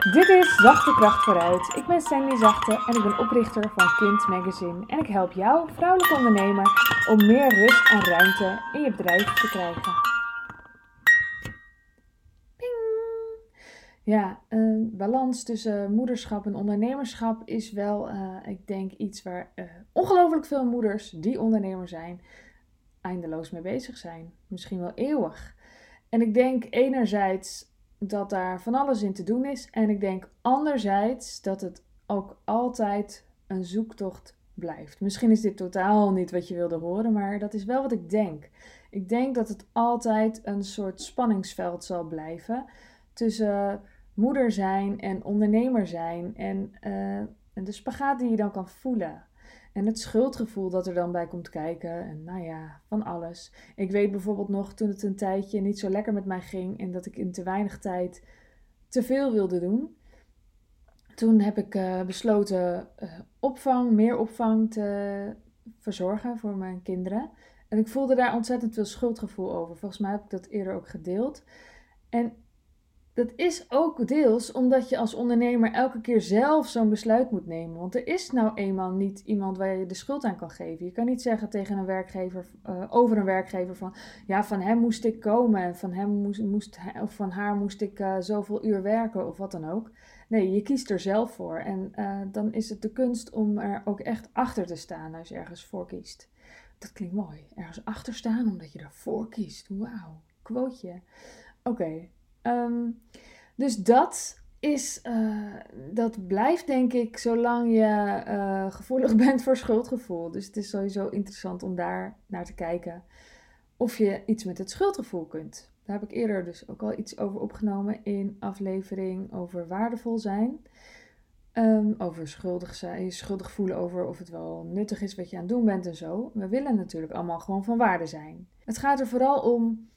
Dit is Zachte Kracht vooruit. Ik ben Sandy Zachte en ik ben oprichter van Kind Magazine. En ik help jou, vrouwelijke ondernemer, om meer rust en ruimte in je bedrijf te krijgen. Ping! Ja, een balans tussen moederschap en ondernemerschap is wel, eh, ik denk, iets waar uh, ongelooflijk veel moeders die ondernemer zijn, eindeloos mee bezig zijn. Misschien wel eeuwig. En ik denk enerzijds dat daar van alles in te doen is. En ik denk anderzijds dat het ook altijd een zoektocht blijft. Misschien is dit totaal niet wat je wilde horen, maar dat is wel wat ik denk. Ik denk dat het altijd een soort spanningsveld zal blijven tussen moeder zijn en ondernemer zijn en, uh, en de spagaat die je dan kan voelen. En het schuldgevoel dat er dan bij komt kijken. En nou ja, van alles. Ik weet bijvoorbeeld nog toen het een tijdje niet zo lekker met mij ging. En dat ik in te weinig tijd te veel wilde doen. Toen heb ik uh, besloten uh, opvang, meer opvang te verzorgen voor mijn kinderen. En ik voelde daar ontzettend veel schuldgevoel over. Volgens mij heb ik dat eerder ook gedeeld. En dat is ook deels omdat je als ondernemer elke keer zelf zo'n besluit moet nemen. Want er is nou eenmaal niet iemand waar je de schuld aan kan geven. Je kan niet zeggen tegen een werkgever, uh, over een werkgever van, ja, van hem moest ik komen en van hem moest, moest of van haar moest ik uh, zoveel uur werken of wat dan ook. Nee, je kiest er zelf voor. En uh, dan is het de kunst om er ook echt achter te staan als je ergens voor kiest. Dat klinkt mooi. Ergens achter staan omdat je ervoor kiest. Wauw, quoteje. Oké. Um, dus dat is, uh, dat blijft denk ik zolang je uh, gevoelig bent voor schuldgevoel. Dus het is sowieso interessant om daar naar te kijken of je iets met het schuldgevoel kunt. Daar heb ik eerder dus ook al iets over opgenomen in aflevering over waardevol zijn. Um, over schuldig zijn, je schuldig voelen over of het wel nuttig is wat je aan het doen bent en zo. We willen natuurlijk allemaal gewoon van waarde zijn. Het gaat er vooral om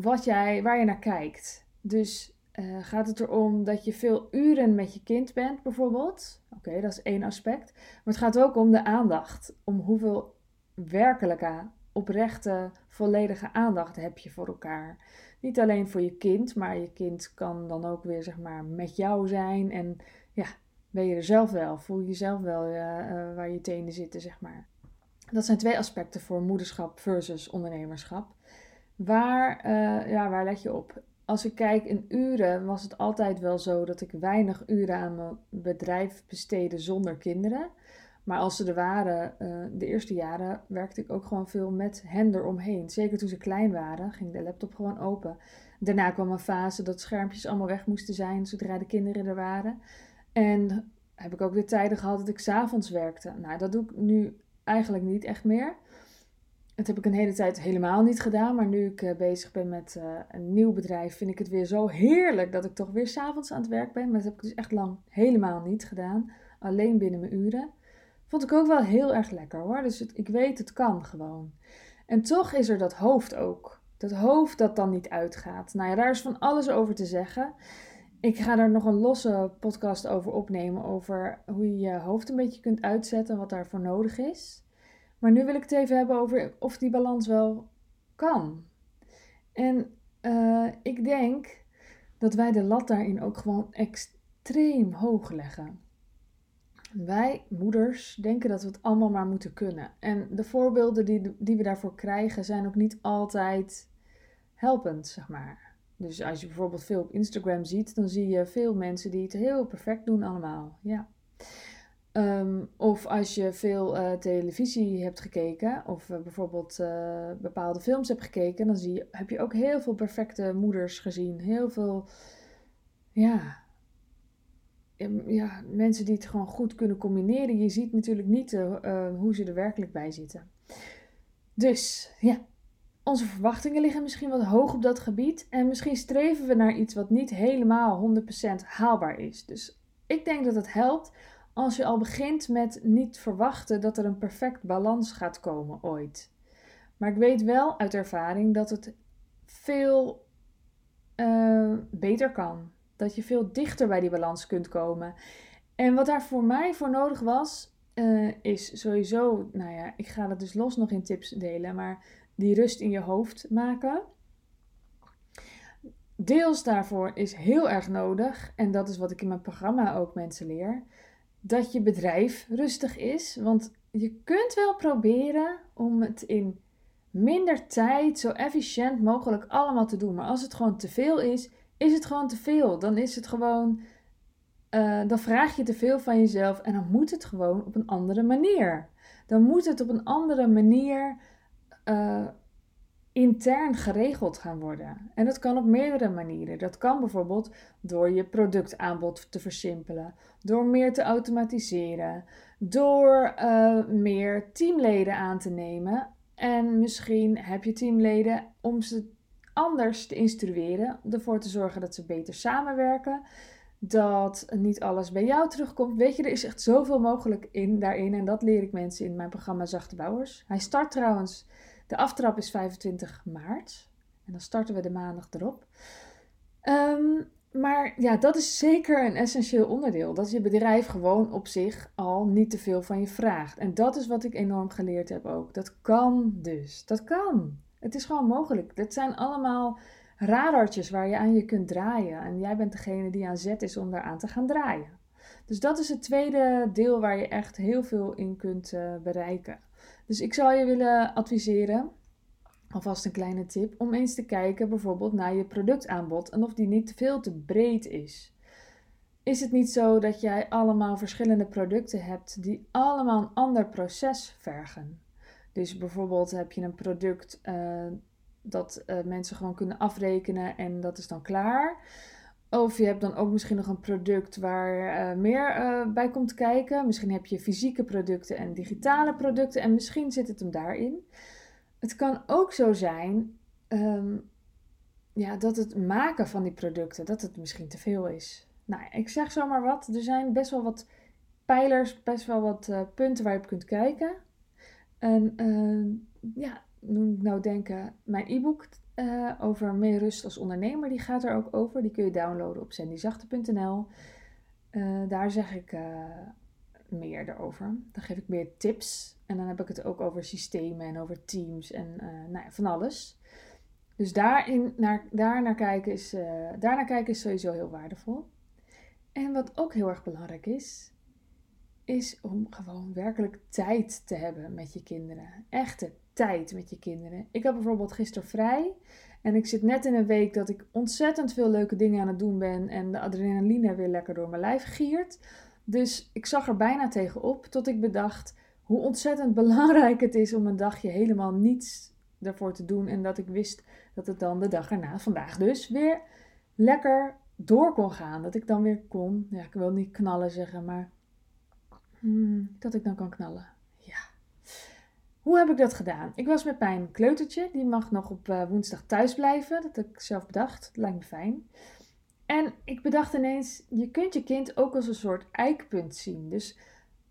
wat jij, waar je naar kijkt. Dus uh, gaat het erom dat je veel uren met je kind bent, bijvoorbeeld? Oké, dat is één aspect. Maar het gaat ook om de aandacht. Om hoeveel werkelijke, oprechte, volledige aandacht heb je voor elkaar. Niet alleen voor je kind, maar je kind kan dan ook weer zeg maar met jou zijn. En ja, ben je er zelf wel? Voel je jezelf wel uh, uh, waar je tenen zitten, zeg maar. Dat zijn twee aspecten voor moederschap versus ondernemerschap. Waar, uh, ja, waar let je op? Als ik kijk in uren, was het altijd wel zo dat ik weinig uren aan mijn bedrijf besteedde zonder kinderen. Maar als ze er waren, uh, de eerste jaren, werkte ik ook gewoon veel met hen eromheen. Zeker toen ze klein waren, ging de laptop gewoon open. Daarna kwam een fase dat schermpjes allemaal weg moesten zijn zodra de kinderen er waren. En heb ik ook weer tijden gehad dat ik s'avonds werkte. Nou, dat doe ik nu eigenlijk niet echt meer. Dat heb ik een hele tijd helemaal niet gedaan. Maar nu ik uh, bezig ben met uh, een nieuw bedrijf, vind ik het weer zo heerlijk dat ik toch weer s'avonds aan het werk ben. Maar dat heb ik dus echt lang helemaal niet gedaan. Alleen binnen mijn uren. Vond ik ook wel heel erg lekker hoor. Dus ik weet, het kan gewoon. En toch is er dat hoofd ook. Dat hoofd dat dan niet uitgaat. Nou ja, daar is van alles over te zeggen. Ik ga daar nog een losse podcast over opnemen. Over hoe je je hoofd een beetje kunt uitzetten. Wat daarvoor nodig is. Maar nu wil ik het even hebben over of die balans wel kan. En uh, ik denk dat wij de lat daarin ook gewoon extreem hoog leggen. Wij, moeders, denken dat we het allemaal maar moeten kunnen. En de voorbeelden die, die we daarvoor krijgen zijn ook niet altijd helpend, zeg maar. Dus als je bijvoorbeeld veel op Instagram ziet, dan zie je veel mensen die het heel perfect doen allemaal. Ja. Um, of als je veel uh, televisie hebt gekeken, of uh, bijvoorbeeld uh, bepaalde films hebt gekeken, dan zie je, heb je ook heel veel perfecte moeders gezien. Heel veel, ja, ja, mensen die het gewoon goed kunnen combineren. Je ziet natuurlijk niet hoe ze er werkelijk bij zitten. Dus ja, onze verwachtingen liggen misschien wat hoog op dat gebied. En misschien streven we naar iets wat niet helemaal 100% haalbaar is. Dus ik denk dat het helpt als je al begint met niet verwachten dat er een perfect balans gaat komen ooit. Maar ik weet wel uit ervaring dat het veel uh, beter kan. Dat je veel dichter bij die balans kunt komen. En wat daar voor mij voor nodig was, uh, is sowieso, nou ja, ik ga dat dus los nog in tips delen, maar die rust in je hoofd maken deels daarvoor is heel erg nodig, en dat is wat ik in mijn programma ook mensen leer, dat je bedrijf rustig is. Want je kunt wel proberen om het in minder tijd, zo efficiënt mogelijk allemaal te doen. Maar als het gewoon te veel is, is het gewoon te veel. Dan is het gewoon. Uh, dan vraag je te veel van jezelf en dan moet het gewoon op een andere manier. Dan moet het op een andere manier uh, intern geregeld gaan worden. En dat kan op meerdere manieren. Dat kan bijvoorbeeld door je productaanbod te versimpelen, door meer te automatiseren, door uh, meer teamleden aan te nemen. En misschien heb je teamleden om ze anders te instrueren, ervoor te zorgen dat ze beter samenwerken, dat niet alles bij jou terugkomt. Weet je, er is echt zoveel mogelijk in daarin en dat leer ik mensen in mijn programma Zachte Bouwers. Hij start trouwens de aftrap is 25 maart. En dan starten we de maandag erop. Ehm, maar ja, dat is zeker een essentieel onderdeel. Dat je bedrijf gewoon op zich al niet te veel van je vraagt. En dat is wat ik enorm geleerd heb ook. Dat kan dus. Dat kan. Het is gewoon mogelijk. Dat zijn allemaal radartjes waar je aan je kunt draaien. En jij bent degene die aan zet is om daaraan te gaan draaien. Dus dat is het tweede deel waar je echt heel veel in kunt uh, bereiken. Dus ik zou je willen adviseren, alvast een kleine tip, om eens te kijken bijvoorbeeld naar je productaanbod en of die niet veel te breed is. Is het niet zo dat jij allemaal verschillende producten hebt die allemaal een ander proces vergen? Dus bijvoorbeeld heb je een product uh, dat uh, mensen gewoon kunnen afrekenen en dat is dan klaar. Of je hebt dan ook misschien nog een product waar uh, meer uh, bij komt kijken. Misschien heb je fysieke producten en digitale producten en misschien zit het hem daarin. Het kan ook zo zijn um, ja, dat het maken van die producten, dat het misschien te veel is. Nou, ik zeg zomaar wat. Er zijn best wel wat pijlers, best wel wat uh, punten waar je op kunt kijken. En ja, moet ik nou denken, mijn e-book uh, over meer rust als ondernemer, die gaat er ook over. Die kun je downloaden op sandyzachte.nl. Uh, daar zeg ik uh, meer erover. Dan geef ik meer tips. En dan heb ik het ook over systemen en over teams en nou ja, van alles. Dus daarin, naar, daar, naar kijken is, daar naar kijken is sowieso heel waardevol. En wat ook heel erg belangrijk is, is om gewoon werkelijk tijd te hebben met je kinderen. Echte tijd met je kinderen. Ik heb bijvoorbeeld gisteren vrij. En ik zit net in een week dat ik ontzettend veel leuke dingen aan het doen ben. En de adrenaline weer lekker door mijn lijf giert. Dus ik zag er bijna tegenop tot ik bedacht hoe ontzettend belangrijk het is om een dagje helemaal niets ervoor te doen. En dat ik wist dat het dan de dag erna, vandaag dus, weer lekker door kon gaan. Dat ik dan weer kon, ja, ik wil niet knallen zeggen, maar hmm, dat ik dan kan knallen. Hoe heb ik dat gedaan? Ik was met mijn kleutertje. Die mag nog op uh, woensdag thuis blijven. Dat heb ik zelf bedacht. Dat lijkt me fijn. En ik bedacht ineens, je kunt je kind ook als een soort eikpunt zien. Dus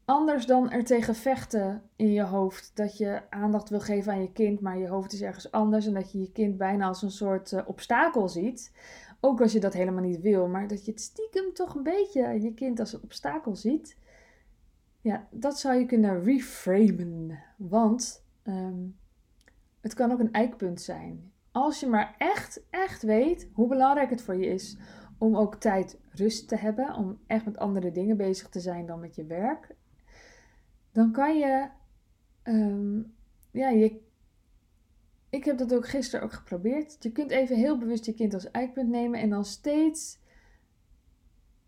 anders dan er tegen vechten in je hoofd. Dat je aandacht wil geven aan je kind, maar je hoofd is ergens anders. En dat je je kind bijna als een soort uh, obstakel ziet. Ook als je dat helemaal niet wil. Maar dat je het stiekem toch een beetje je kind als een obstakel ziet. Ja, dat zou je kunnen reframen. Want ehm, het kan ook een eikpunt zijn. Als je maar echt, echt weet hoe belangrijk het voor je is om ook tijd rust te hebben, om echt met andere dingen bezig te zijn dan met je werk, dan kan je, um, ja, je, ik heb dat ook gisteren ook geprobeerd. Je kunt even heel bewust je kind als eikpunt nemen en dan steeds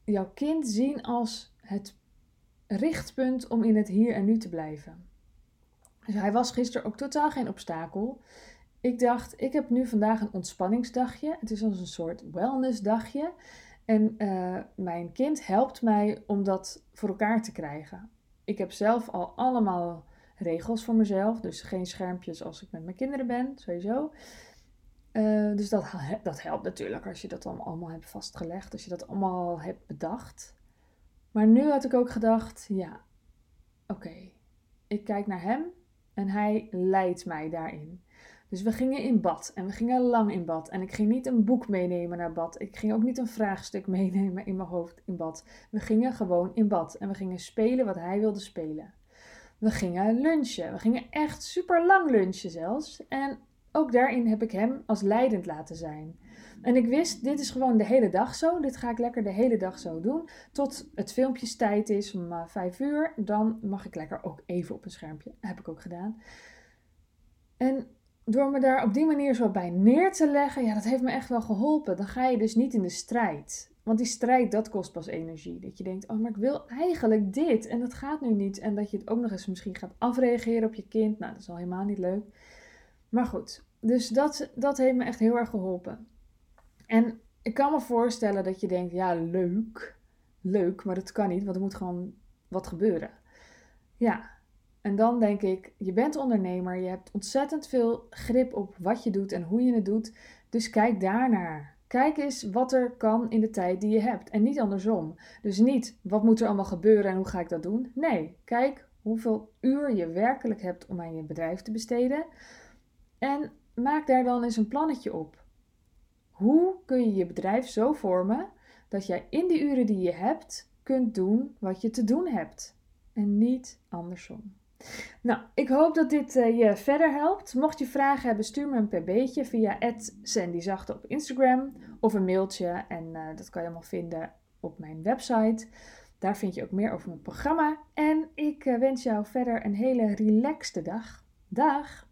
jouw kind zien als het richtpunt om in het hier en nu te blijven. Dus hij was gisteren ook totaal geen obstakel. Ik dacht, ik heb nu vandaag een ontspanningsdagje. Het is als een soort wellnessdagje. En uh, mijn kind helpt mij om dat voor elkaar te krijgen. Ik heb zelf al allemaal regels voor mezelf. Dus geen schermpjes als ik met mijn kinderen ben, sowieso. Uh, dus dat, dat helpt natuurlijk als je dat allemaal hebt vastgelegd. Als je dat allemaal hebt bedacht. Maar nu had ik ook gedacht, ja, oké, ik kijk naar hem en hij leidt mij daarin. Dus we gingen in bad en we gingen lang in bad. En ik ging niet een boek meenemen naar bad. Ik ging ook niet een vraagstuk meenemen in mijn hoofd in bad. We gingen gewoon in bad en we gingen spelen wat hij wilde spelen. We gingen lunchen. We gingen echt super lang lunchen zelfs. En ook daarin heb ik hem als leidend laten zijn. En ik wist, dit is gewoon de hele dag zo. Dit ga ik lekker de hele dag zo doen. Tot het filmpjestijd is om uh, vijf uur. Dan mag ik lekker ook even op een schermpje. Heb ik ook gedaan. En door me daar op die manier zo bij neer te leggen, ja, dat heeft me echt wel geholpen. Dan ga je dus niet in de strijd. Want die strijd, dat kost pas energie. Dat je denkt, oh, maar ik wil eigenlijk dit en dat gaat nu niet. En dat je het ook nog eens misschien gaat afreageren op je kind. Nou, dat is al helemaal niet leuk. Maar goed, dus dat, dat heeft me echt heel erg geholpen. En ik kan me voorstellen dat je denkt, ja, leuk. Leuk, maar dat kan niet, want er moet gewoon wat gebeuren. Ja, en dan denk ik, je bent ondernemer, je hebt ontzettend veel grip op wat je doet en hoe je het doet. Dus kijk daarnaar. Kijk eens wat er kan in de tijd die je hebt en niet andersom. Dus niet wat moet er allemaal gebeuren en hoe ga ik dat doen? Nee, kijk hoeveel uur je werkelijk hebt om aan je bedrijf te besteden. En maak daar dan eens een plannetje op. Hoe kun je je bedrijf zo vormen dat jij in die uren die je hebt kunt doen wat je te doen hebt en niet andersom? Nou, ik hoop dat dit uh, je verder helpt. Mocht je vragen hebben, stuur me een pb'tje via @sandyzachte op Instagram of een mailtje en uh, dat kan je allemaal vinden op mijn website. Daar vind je ook meer over mijn programma. En ik uh, wens jou verder een hele relaxte dag. Dag!